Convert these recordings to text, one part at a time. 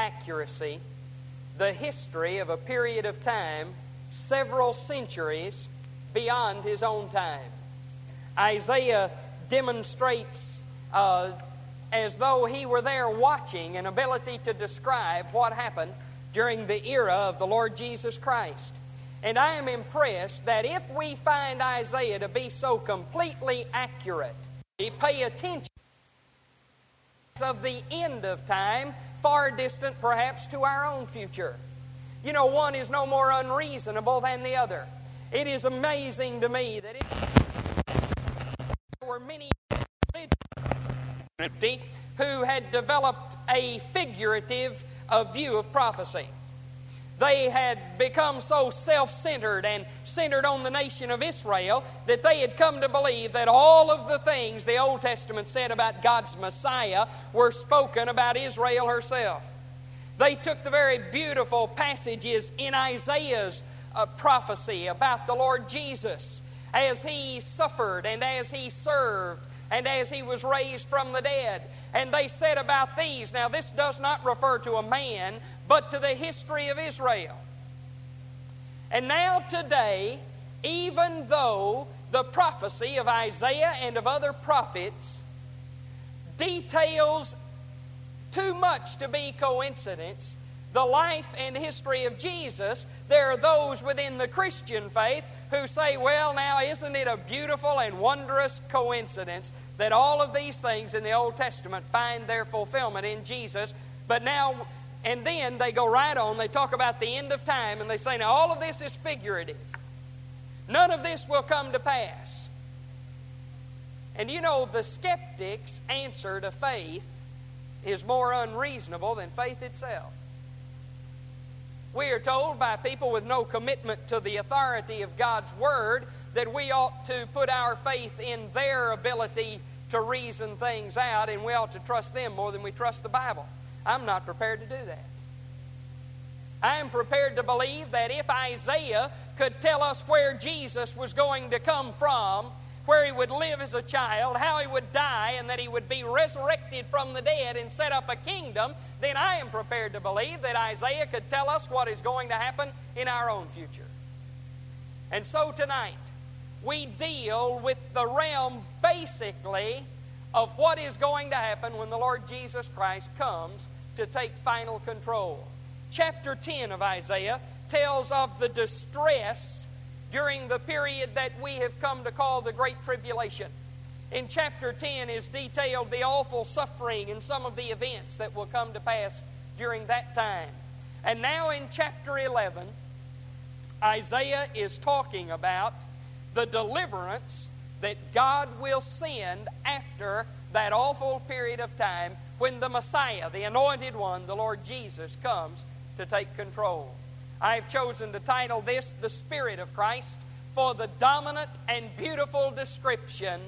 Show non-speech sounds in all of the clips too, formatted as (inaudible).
accuracy the history of a period of time several centuries beyond his own time. Isaiah demonstrates, uh, as though he were there watching, an ability to describe what happened during the era of the Lord Jesus Christ. And I am impressed that if we find Isaiah to be so completely accurate, we pay attention of the end of time, far distant perhaps to our own future. You know, one is no more unreasonable than the other. It is amazing to me that there were many who had developed a figurative uh, view of prophecy. They had become so self centered and centered on the nation of Israel that they had come to believe that all of the things the Old Testament said about God's Messiah were spoken about Israel herself. They took the very beautiful passages in Isaiah's uh, prophecy about the Lord Jesus as he suffered and as he served and as he was raised from the dead. And they said about these, now this does not refer to a man, but to the history of Israel. And now, today, even though the prophecy of Isaiah and of other prophets details too much to be coincidence, the life and history of Jesus, there are those within the Christian faith who say, well, now, isn't it a beautiful and wondrous coincidence that all of these things in the Old Testament find their fulfillment in Jesus, but now and then they go right on, they talk about the end of time, and they say, now all of this is figurative. None of this will come to pass. And you know, the skeptic's answer to faith is more unreasonable than faith itself. We are told by people with no commitment to the authority of God's Word that we ought to put our faith in their ability to reason things out, and we ought to trust them more than we trust the Bible. I'm not prepared to do that. I am prepared to believe that if Isaiah could tell us where Jesus was going to come from, where he would live as a child, how he would die, and that he would be resurrected from the dead and set up a kingdom, then I am prepared to believe that Isaiah could tell us what is going to happen in our own future. And so tonight, we deal with the realm basically of what is going to happen when the Lord Jesus Christ comes to take final control. Chapter 10 of Isaiah tells of the distress during the period that we have come to call the Great Tribulation. In chapter 10 is detailed the awful suffering and some of the events that will come to pass during that time. And now in chapter 11, Isaiah is talking about the deliverance that God will send after that awful period of time when the Messiah, the anointed one, the Lord Jesus, comes to take control. I have chosen to title this The Spirit of Christ for the dominant and beautiful description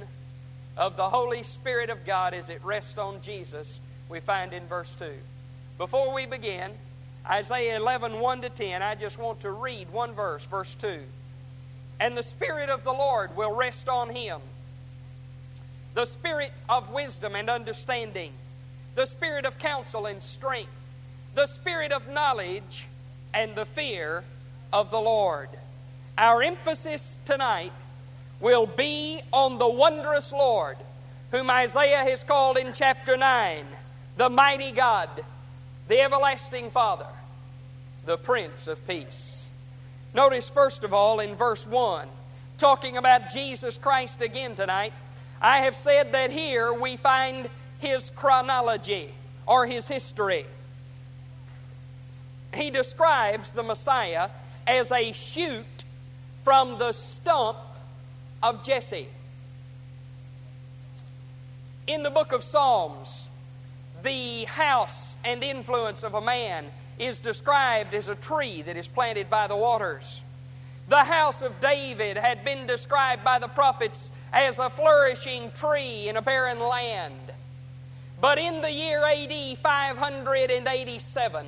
of the Holy Spirit of God as it rests on Jesus, we find in verse 2. Before we begin, Isaiah 11, 1 to 10, I just want to read one verse, verse 2 and the Spirit of the Lord will rest on him. The Spirit of wisdom and understanding, the Spirit of counsel and strength, the Spirit of knowledge and the fear of the Lord. Our emphasis tonight will be on the wondrous Lord, whom Isaiah has called in chapter 9 the mighty God, the everlasting Father, the Prince of Peace. Notice, first of all, in verse 1, talking about Jesus Christ again tonight, I have said that here we find his chronology or his history. He describes the Messiah as a shoot from the stump of Jesse. In the book of Psalms, the house and influence of a man is described as a tree that is planted by the waters. The house of David had been described by the prophets as a flourishing tree in a barren land. But in the year AD 587,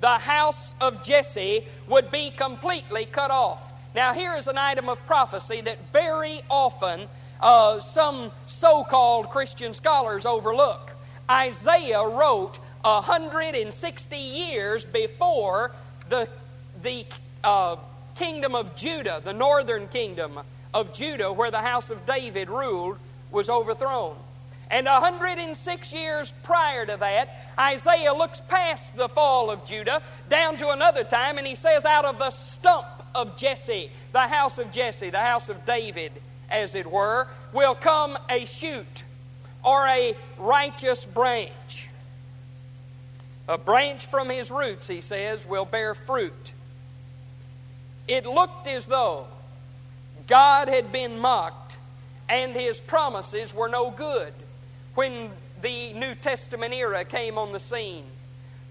the house of Jesse would be completely cut off. Now, here is an item of prophecy that very often uh, some so called Christian scholars overlook. Isaiah wrote 160 years before the, the uh, kingdom of Judah, the northern kingdom of Judah, where the house of David ruled, was overthrown. And 106 years prior to that, Isaiah looks past the fall of Judah down to another time, and he says, Out of the stump of Jesse, the house of Jesse, the house of David, as it were, will come a shoot or a righteous branch. A branch from his roots, he says, will bear fruit. It looked as though God had been mocked and his promises were no good when the New Testament era came on the scene.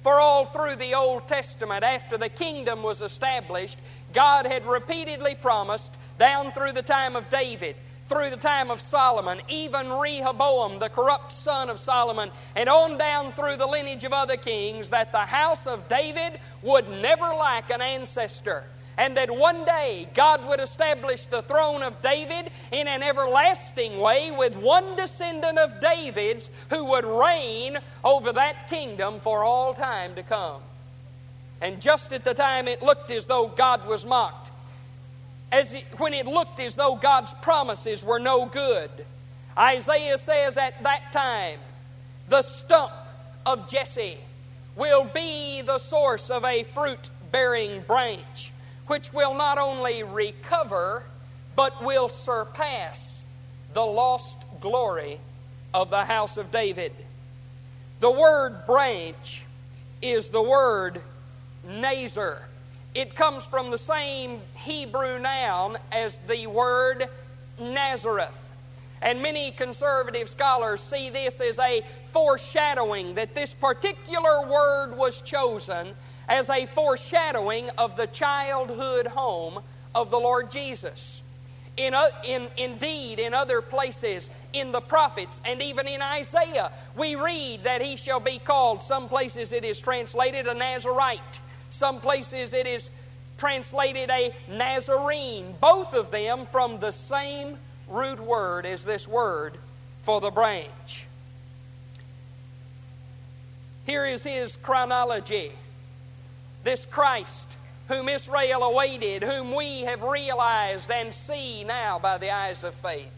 For all through the Old Testament, after the kingdom was established, God had repeatedly promised, down through the time of David, through the time of Solomon, even Rehoboam, the corrupt son of Solomon, and on down through the lineage of other kings, that the house of David would never lack an ancestor and that one day God would establish the throne of David in an everlasting way with one descendant of David's who would reign over that kingdom for all time to come. And just at the time it looked as though God was mocked, as it, when it looked as though God's promises were no good, Isaiah says at that time, the stump of Jesse will be the source of a fruit bearing branch which will not only recover, but will surpass the lost glory of the house of David. The word branch is the word Nazar. It comes from the same Hebrew noun as the word Nazareth. And many conservative scholars see this as a foreshadowing that this particular word was chosen as a foreshadowing of the childhood home of the Lord Jesus. In, in, indeed, in other places, in the prophets, and even in Isaiah, we read that he shall be called, some places it is translated a Nazarite, some places it is translated a Nazarene, both of them from the same root word as this word for the branch. Here is his chronology this Christ whom Israel awaited, whom we have realized and see now by the eyes of faith.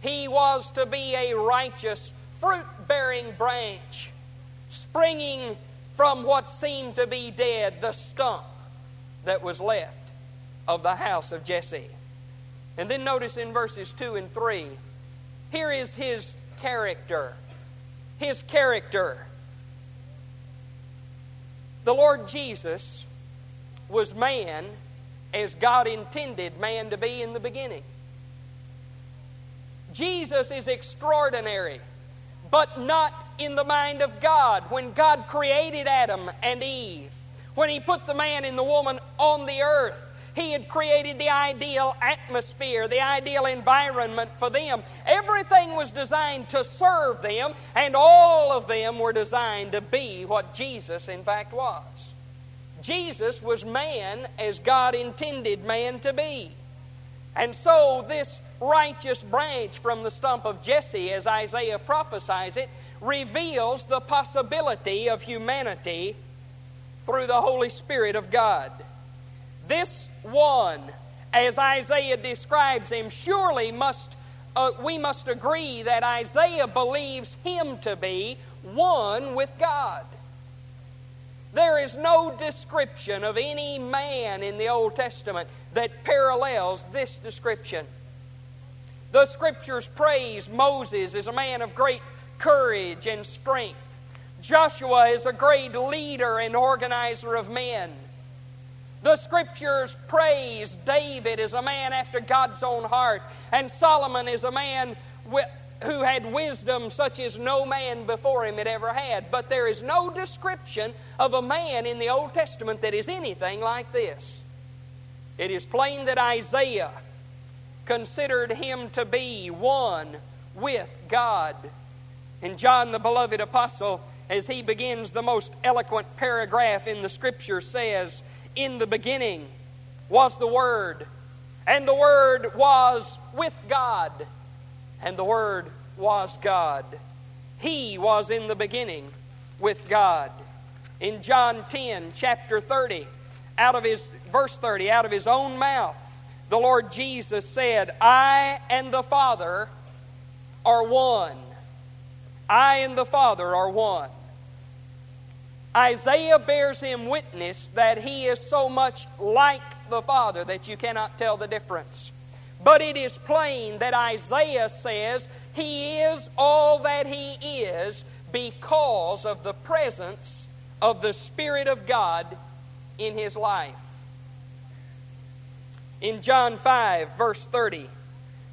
He was to be a righteous, fruit bearing branch, springing from what seemed to be dead, the stump that was left of the house of Jesse. And then notice in verses 2 and 3, here is his character. His character. The Lord Jesus was man as God intended man to be in the beginning. Jesus is extraordinary, but not in the mind of God. When God created Adam and Eve, when He put the man and the woman on the earth, he had created the ideal atmosphere, the ideal environment for them. Everything was designed to serve them, and all of them were designed to be what Jesus, in fact, was. Jesus was man as God intended man to be. And so, this righteous branch from the stump of Jesse, as Isaiah prophesies it, reveals the possibility of humanity through the Holy Spirit of God. This one, as Isaiah describes him, surely must uh, we must agree that Isaiah believes him to be one with God. There is no description of any man in the Old Testament that parallels this description. The scriptures praise Moses as a man of great courage and strength. Joshua is a great leader and organizer of men. The scriptures praise David as a man after God's own heart, and Solomon is a man who had wisdom such as no man before him had ever had. But there is no description of a man in the Old Testament that is anything like this. It is plain that Isaiah considered him to be one with God. And John, the beloved apostle, as he begins the most eloquent paragraph in the Scripture, says, in the beginning was the Word, and the Word was with God, and the Word was God. He was in the beginning with God. In John 10, chapter 30, out of his verse 30, out of his own mouth, the Lord Jesus said, I and the Father are one. I and the Father are one. Isaiah bears him witness that he is so much like the Father that you cannot tell the difference. But it is plain that Isaiah says he is all that he is because of the presence of the Spirit of God in his life. In John 5, verse 30,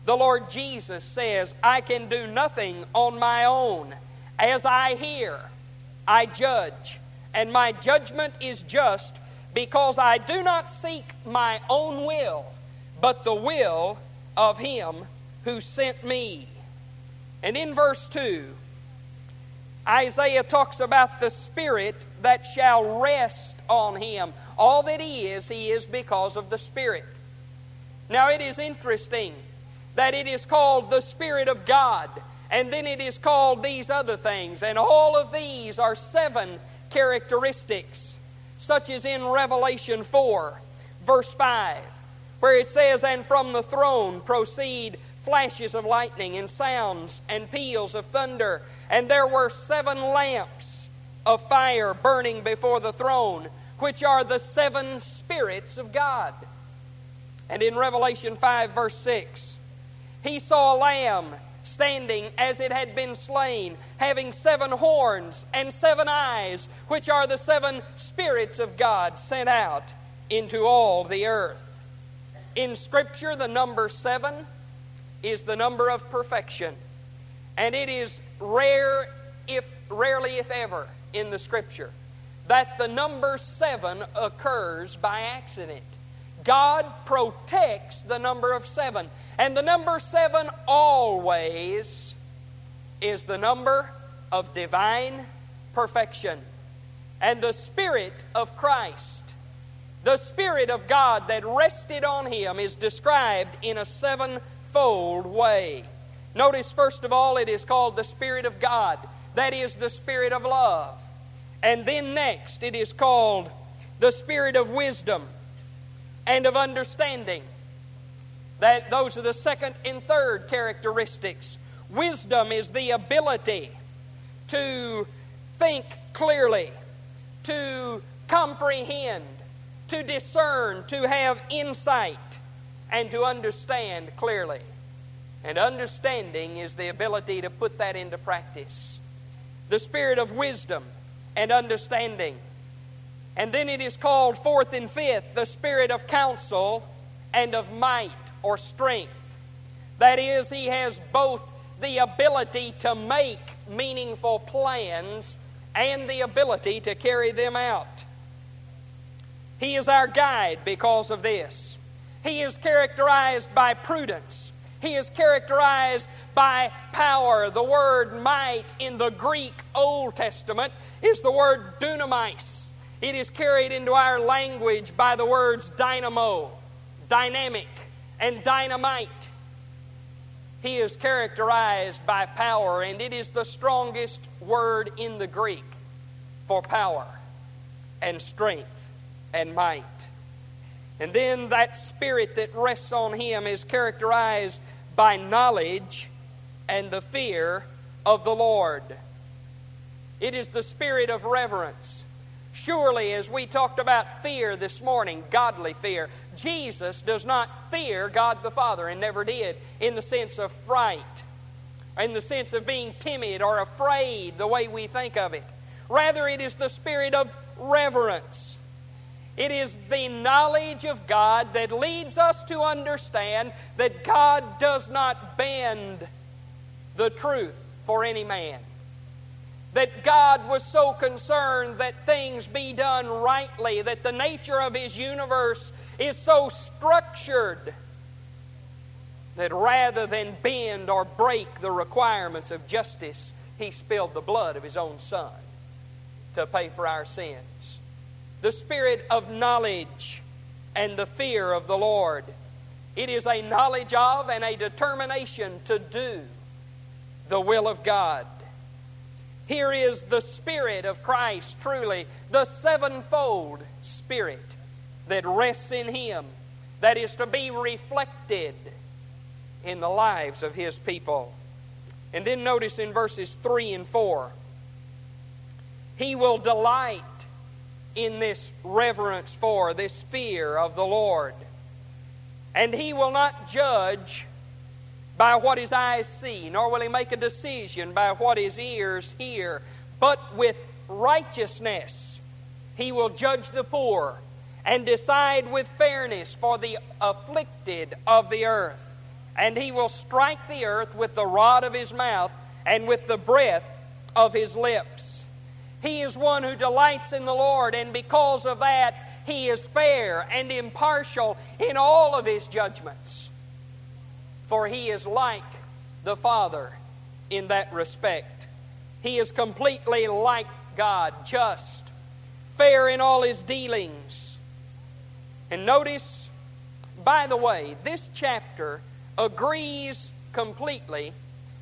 the Lord Jesus says, I can do nothing on my own. As I hear, I judge and my judgment is just because I do not seek my own will, but the will of Him who sent me. And in verse 2, Isaiah talks about the Spirit that shall rest on him. All that he is, he is because of the Spirit. Now it is interesting that it is called the Spirit of God, and then it is called these other things, and all of these are seven characteristics, such as in Revelation 4, verse 5, where it says, And from the throne proceed flashes of lightning, and sounds and peals of thunder. And there were seven lamps of fire burning before the throne, which are the seven spirits of God. And in Revelation 5, verse 6, he saw a lamb standing as it had been slain, having seven horns and seven eyes, which are the seven spirits of God sent out into all the earth. In Scripture, the number seven is the number of perfection. And it is rare, if rarely, if ever, in the Scripture that the number seven occurs by accident. God protects the number of seven. And the number seven always is the number of divine perfection. And the Spirit of Christ, the Spirit of God that rested on him, is described in a sevenfold way. Notice, first of all, it is called the Spirit of God. That is the Spirit of love. And then next, it is called the Spirit of wisdom and of understanding. That those are the second and third characteristics. Wisdom is the ability to think clearly, to comprehend, to discern, to have insight, and to understand clearly. And understanding is the ability to put that into practice. The spirit of wisdom and understanding and then it is called fourth and fifth, the spirit of counsel and of might or strength. That is, he has both the ability to make meaningful plans and the ability to carry them out. He is our guide because of this. He is characterized by prudence. He is characterized by power. The word might in the Greek Old Testament is the word dunamis. It is carried into our language by the words dynamo, dynamic, and dynamite. He is characterized by power, and it is the strongest word in the Greek for power and strength and might. And then that spirit that rests on him is characterized by knowledge and the fear of the Lord. It is the spirit of reverence. Surely, as we talked about fear this morning, godly fear, Jesus does not fear God the Father and never did in the sense of fright, in the sense of being timid or afraid, the way we think of it. Rather, it is the spirit of reverence. It is the knowledge of God that leads us to understand that God does not bend the truth for any man that God was so concerned that things be done rightly, that the nature of His universe is so structured that rather than bend or break the requirements of justice, He spilled the blood of His own Son to pay for our sins. The spirit of knowledge and the fear of the Lord. It is a knowledge of and a determination to do the will of God. Here is the Spirit of Christ, truly, the sevenfold Spirit that rests in Him, that is to be reflected in the lives of His people. And then notice in verses 3 and 4 He will delight in this reverence for, this fear of the Lord. And He will not judge by what his eyes see, nor will he make a decision by what his ears hear, but with righteousness he will judge the poor and decide with fairness for the afflicted of the earth. And he will strike the earth with the rod of his mouth and with the breath of his lips. He is one who delights in the Lord, and because of that, he is fair and impartial in all of his judgments for he is like the Father in that respect. He is completely like God, just, fair in all his dealings. And notice, by the way, this chapter agrees completely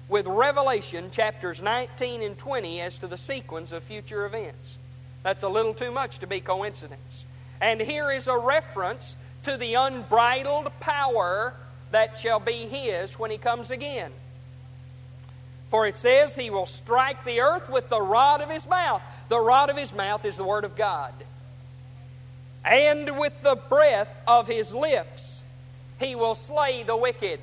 with Revelation chapters 19 and 20 as to the sequence of future events. That's a little too much to be coincidence. And here is a reference to the unbridled power that shall be his when he comes again. For it says, He will strike the earth with the rod of His mouth. The rod of His mouth is the Word of God. And with the breath of His lips, He will slay the wicked.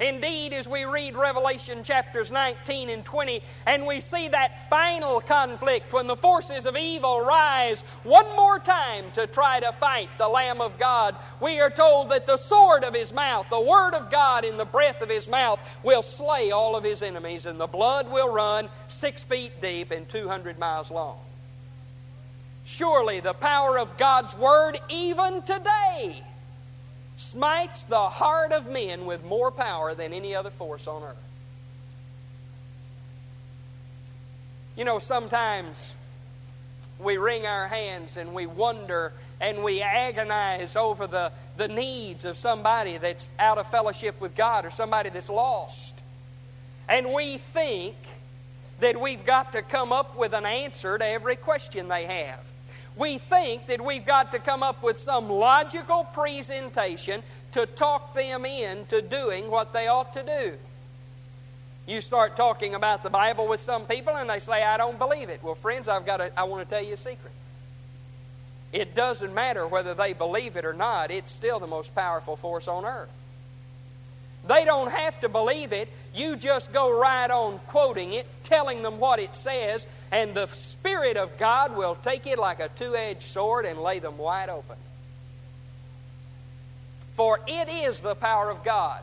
Indeed, as we read Revelation chapters 19 and 20, and we see that final conflict when the forces of evil rise one more time to try to fight the Lamb of God, we are told that the sword of his mouth, the word of God in the breath of his mouth, will slay all of his enemies, and the blood will run six feet deep and 200 miles long. Surely the power of God's word, even today, smites the heart of men with more power than any other force on earth. You know, sometimes we wring our hands and we wonder and we agonize over the, the needs of somebody that's out of fellowship with God or somebody that's lost. And we think that we've got to come up with an answer to every question they have we think that we've got to come up with some logical presentation to talk them into doing what they ought to do. You start talking about the Bible with some people and they say, I don't believe it. Well, friends, I've got to, I want to tell you a secret. It doesn't matter whether they believe it or not, it's still the most powerful force on earth. They don't have to believe it. You just go right on quoting it, telling them what it says, and the Spirit of God will take it like a two edged sword and lay them wide open. For it is the power of God,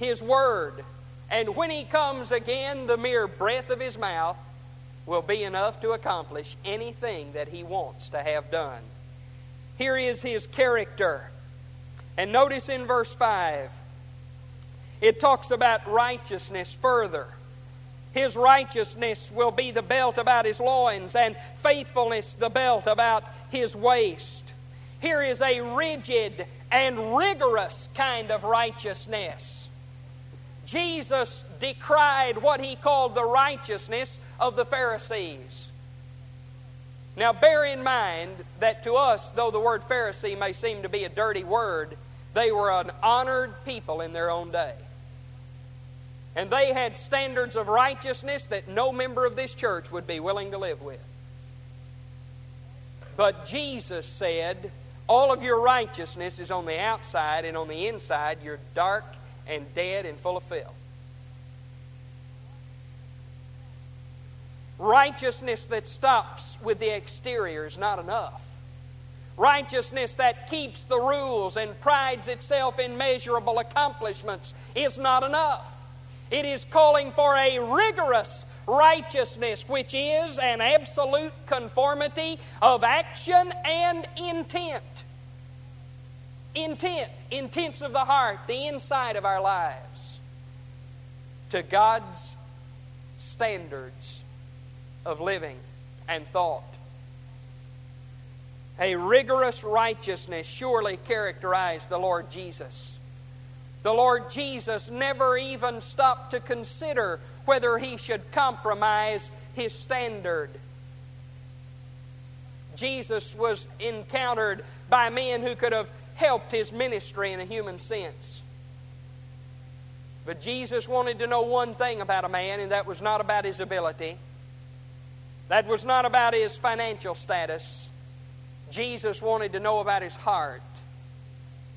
His Word. And when He comes again, the mere breath of His mouth will be enough to accomplish anything that He wants to have done. Here is His character. And notice in verse 5, it talks about righteousness further. His righteousness will be the belt about his loins, and faithfulness the belt about his waist. Here is a rigid and rigorous kind of righteousness. Jesus decried what he called the righteousness of the Pharisees. Now, bear in mind that to us, though the word Pharisee may seem to be a dirty word, they were an honored people in their own day. And they had standards of righteousness that no member of this church would be willing to live with. But Jesus said, All of your righteousness is on the outside, and on the inside, you're dark and dead and full of filth. Righteousness that stops with the exterior is not enough. Righteousness that keeps the rules and prides itself in measurable accomplishments is not enough. It is calling for a rigorous righteousness, which is an absolute conformity of action and intent. Intent, intents of the heart, the inside of our lives, to God's standards of living and thought. A rigorous righteousness surely characterized the Lord Jesus. The Lord Jesus never even stopped to consider whether he should compromise his standard. Jesus was encountered by men who could have helped his ministry in a human sense. But Jesus wanted to know one thing about a man, and that was not about his ability. That was not about his financial status. Jesus wanted to know about his heart.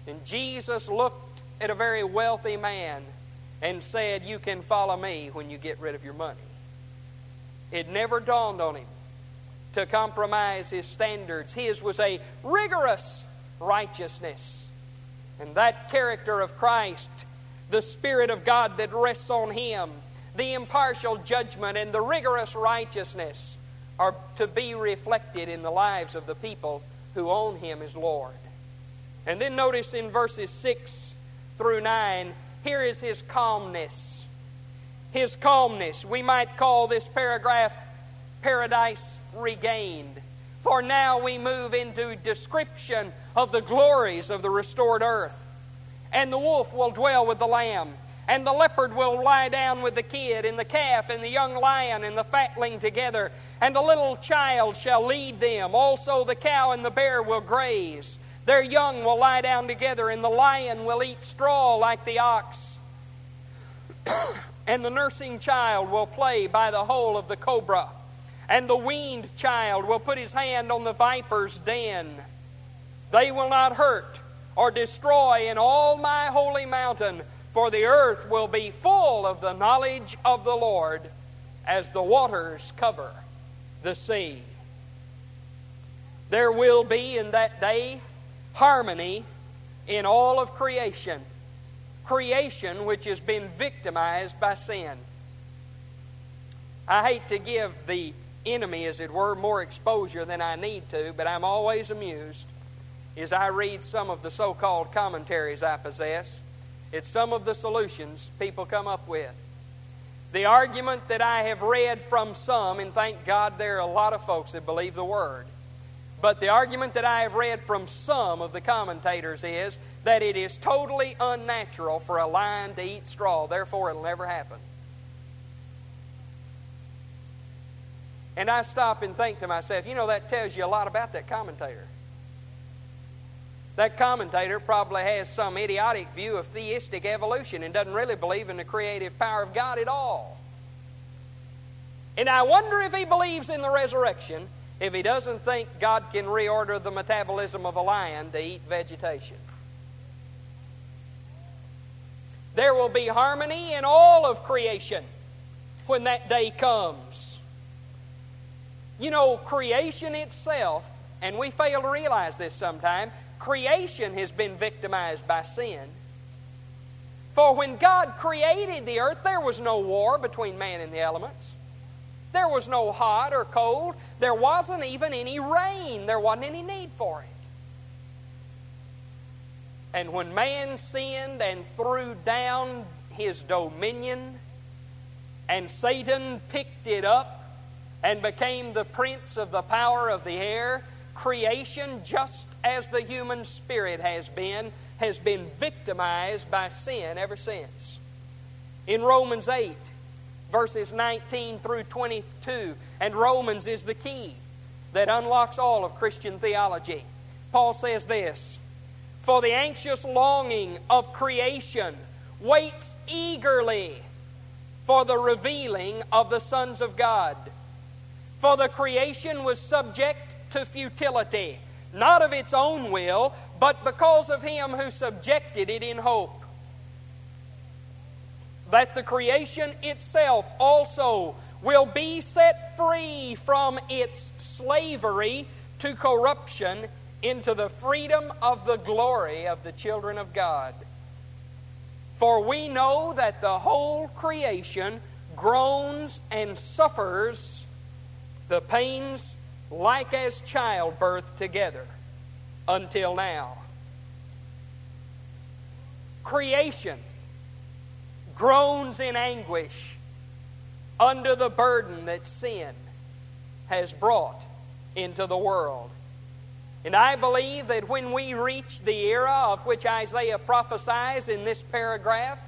And Jesus looked at a very wealthy man and said, You can follow me when you get rid of your money. It never dawned on him to compromise his standards. His was a rigorous righteousness. And that character of Christ, the Spirit of God that rests on him, the impartial judgment, and the rigorous righteousness are to be reflected in the lives of the people who own him as Lord. And then notice in verses 6 through 9, here is his calmness. His calmness. We might call this paragraph Paradise Regained. For now we move into description of the glories of the restored earth. And the wolf will dwell with the lamb, and the leopard will lie down with the kid, and the calf, and the young lion, and the fatling together, and the little child shall lead them. Also the cow and the bear will graze. Their young will lie down together, and the lion will eat straw like the ox. (coughs) and the nursing child will play by the hole of the cobra. And the weaned child will put his hand on the viper's den. They will not hurt or destroy in all my holy mountain, for the earth will be full of the knowledge of the Lord as the waters cover the sea. There will be in that day harmony in all of creation. Creation which has been victimized by sin. I hate to give the enemy, as it were, more exposure than I need to, but I'm always amused as I read some of the so called commentaries I possess. It's some of the solutions people come up with. The argument that I have read from some, and thank God there are a lot of folks that believe the Word, but the argument that I have read from some of the commentators is that it is totally unnatural for a lion to eat straw, therefore it'll never happen. And I stop and think to myself, you know, that tells you a lot about that commentator. That commentator probably has some idiotic view of theistic evolution and doesn't really believe in the creative power of God at all. And I wonder if he believes in the resurrection if he doesn't think God can reorder the metabolism of a lion to eat vegetation. There will be harmony in all of creation when that day comes. You know, creation itself, and we fail to realize this sometimes, creation has been victimized by sin. For when God created the earth, there was no war between man and the elements. There was no hot or cold. There wasn't even any rain. There wasn't any need for it. And when man sinned and threw down his dominion, and Satan picked it up and became the prince of the power of the air, creation, just as the human spirit has been, has been victimized by sin ever since. In Romans 8, verses 19 through 22, and Romans is the key that unlocks all of Christian theology. Paul says this For the anxious longing of creation waits eagerly for the revealing of the sons of God. For the creation was subject to futility, not of its own will, but because of him who subjected it in hope. That the creation itself also will be set free from its slavery to corruption into the freedom of the glory of the children of God. For we know that the whole creation groans and suffers the pains like as childbirth together until now. Creation groans in anguish under the burden that sin has brought into the world. And I believe that when we reach the era of which Isaiah prophesies in this paragraph,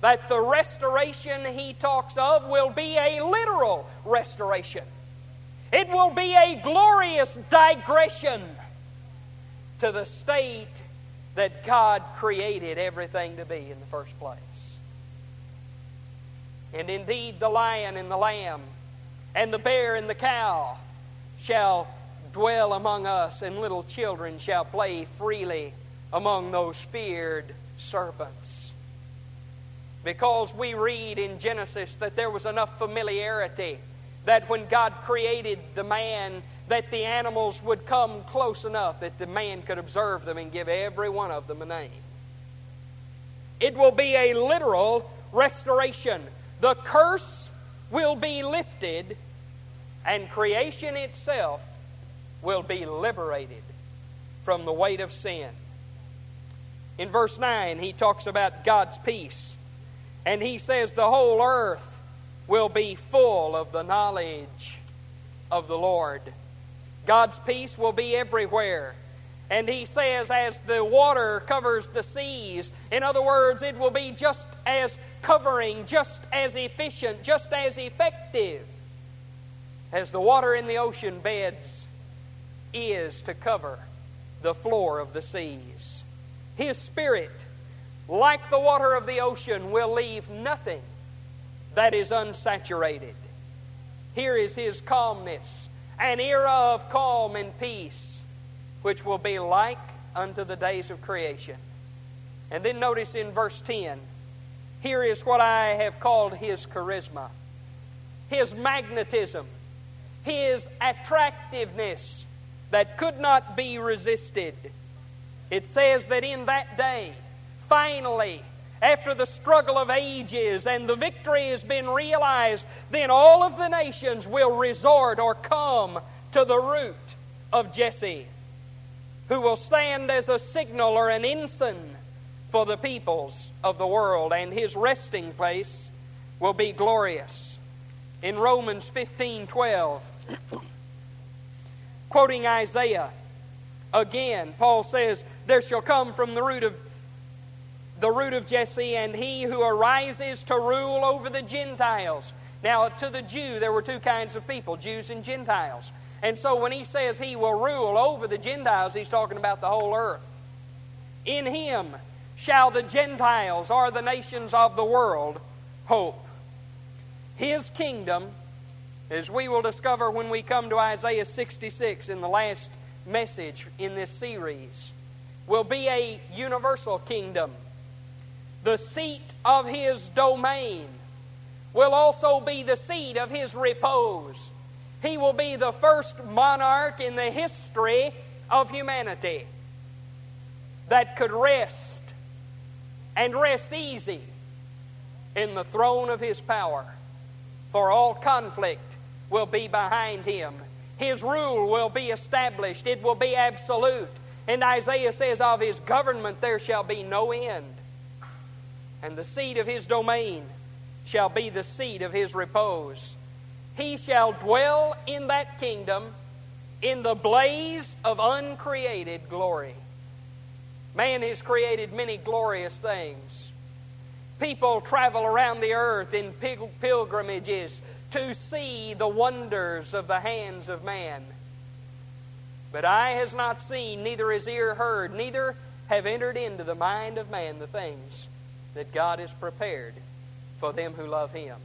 that the restoration he talks of will be a literal restoration. It will be a glorious digression to the state that God created everything to be in the first place. And indeed, the lion and the lamb, and the bear and the cow shall dwell among us, and little children shall play freely among those feared serpents. Because we read in Genesis that there was enough familiarity that when God created the man, that the animals would come close enough that the man could observe them and give every one of them a name. It will be a literal restoration. The curse will be lifted, and creation itself will be liberated from the weight of sin. In verse 9, he talks about God's peace, and he says the whole earth will be full of the knowledge of the Lord. God's peace will be everywhere. And he says, as the water covers the seas, in other words, it will be just as covering, just as efficient, just as effective as the water in the ocean beds is to cover the floor of the seas. His Spirit, like the water of the ocean, will leave nothing that is unsaturated. Here is his calmness, an era of calm and peace, which will be like unto the days of creation. And then notice in verse 10, here is what I have called his charisma, his magnetism, his attractiveness that could not be resisted. It says that in that day, finally, after the struggle of ages and the victory has been realized, then all of the nations will resort or come to the root of Jesse, who will stand as a signal or an ensign for the peoples of the world, and his resting place will be glorious. In Romans 15 12, (coughs) quoting Isaiah, again, Paul says, There shall come from the root of the root of Jesse, and he who arises to rule over the Gentiles. Now, to the Jew, there were two kinds of people Jews and Gentiles. And so when he says he will rule over the Gentiles, he's talking about the whole earth. In him shall the Gentiles, or the nations of the world, hope. His kingdom, as we will discover when we come to Isaiah 66 in the last message in this series, will be a universal kingdom the seat of his domain will also be the seat of his repose. He will be the first monarch in the history of humanity that could rest and rest easy in the throne of his power. For all conflict will be behind him. His rule will be established, it will be absolute. And Isaiah says, Of his government there shall be no end and the seed of his domain shall be the seed of his repose. He shall dwell in that kingdom in the blaze of uncreated glory. Man has created many glorious things. People travel around the earth in pilgrimages to see the wonders of the hands of man. But eye has not seen, neither has ear heard, neither have entered into the mind of man the things that God has prepared for them who love Him.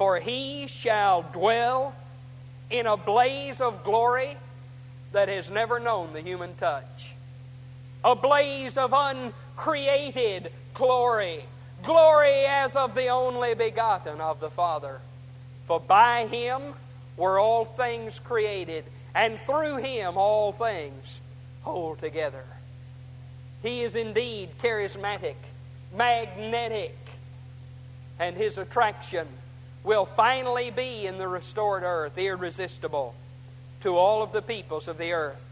For He shall dwell in a blaze of glory that has never known the human touch, a blaze of uncreated glory, glory as of the only begotten of the Father. For by Him were all things created, and through Him all things hold together. He is indeed charismatic magnetic, and his attraction will finally be in the restored earth irresistible to all of the peoples of the earth.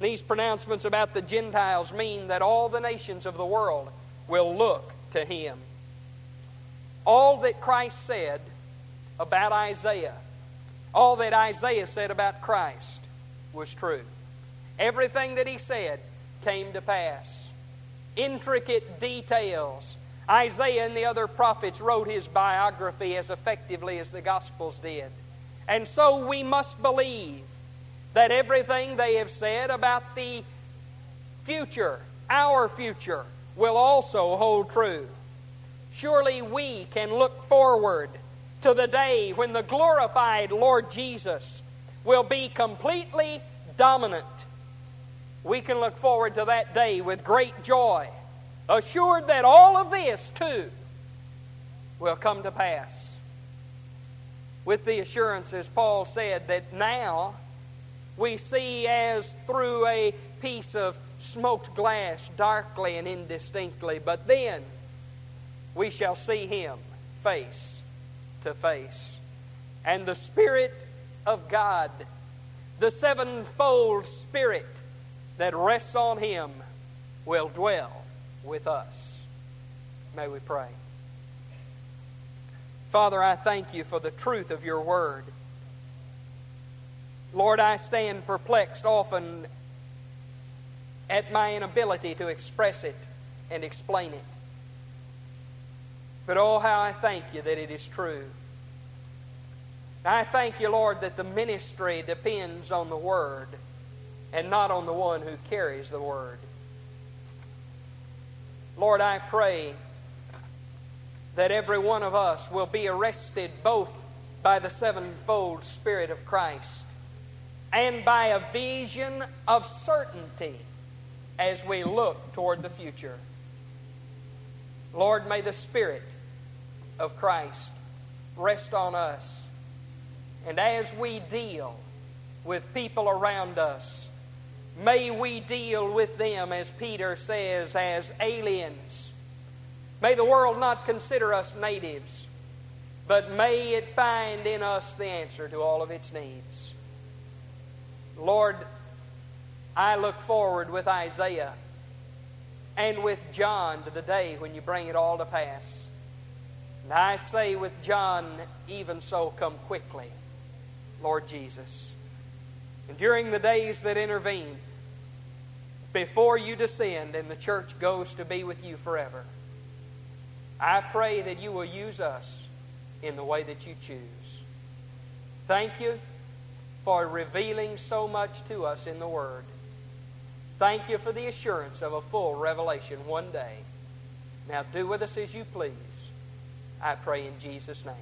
These pronouncements about the Gentiles mean that all the nations of the world will look to him. All that Christ said about Isaiah, all that Isaiah said about Christ was true. Everything that he said came to pass intricate details Isaiah and the other prophets wrote his biography as effectively as the Gospels did. And so we must believe that everything they have said about the future, our future, will also hold true. Surely we can look forward to the day when the glorified Lord Jesus will be completely dominant. We can look forward to that day with great joy, assured that all of this, too, will come to pass. With the assurance, as Paul said, that now we see as through a piece of smoked glass, darkly and indistinctly, but then we shall see him face to face. And the Spirit of God, the sevenfold Spirit that rests on him, will dwell with us. May we pray. Father, I thank you for the truth of your word. Lord, I stand perplexed often at my inability to express it and explain it. But oh, how I thank you that it is true. I thank you, Lord, that the ministry depends on the Word and not on the one who carries the Word. Lord, I pray that every one of us will be arrested both by the sevenfold Spirit of Christ and by a vision of certainty as we look toward the future. Lord, may the Spirit of Christ rest on us. And as we deal with people around us, may we deal with them, as Peter says, as aliens May the world not consider us natives, but may it find in us the answer to all of its needs. Lord, I look forward with Isaiah and with John to the day when you bring it all to pass. And I say with John, even so, come quickly, Lord Jesus. During the days that intervene, before you descend and the church goes to be with you forever, I pray that you will use us in the way that you choose. Thank you for revealing so much to us in the Word. Thank you for the assurance of a full revelation one day. Now do with us as you please. I pray in Jesus' name.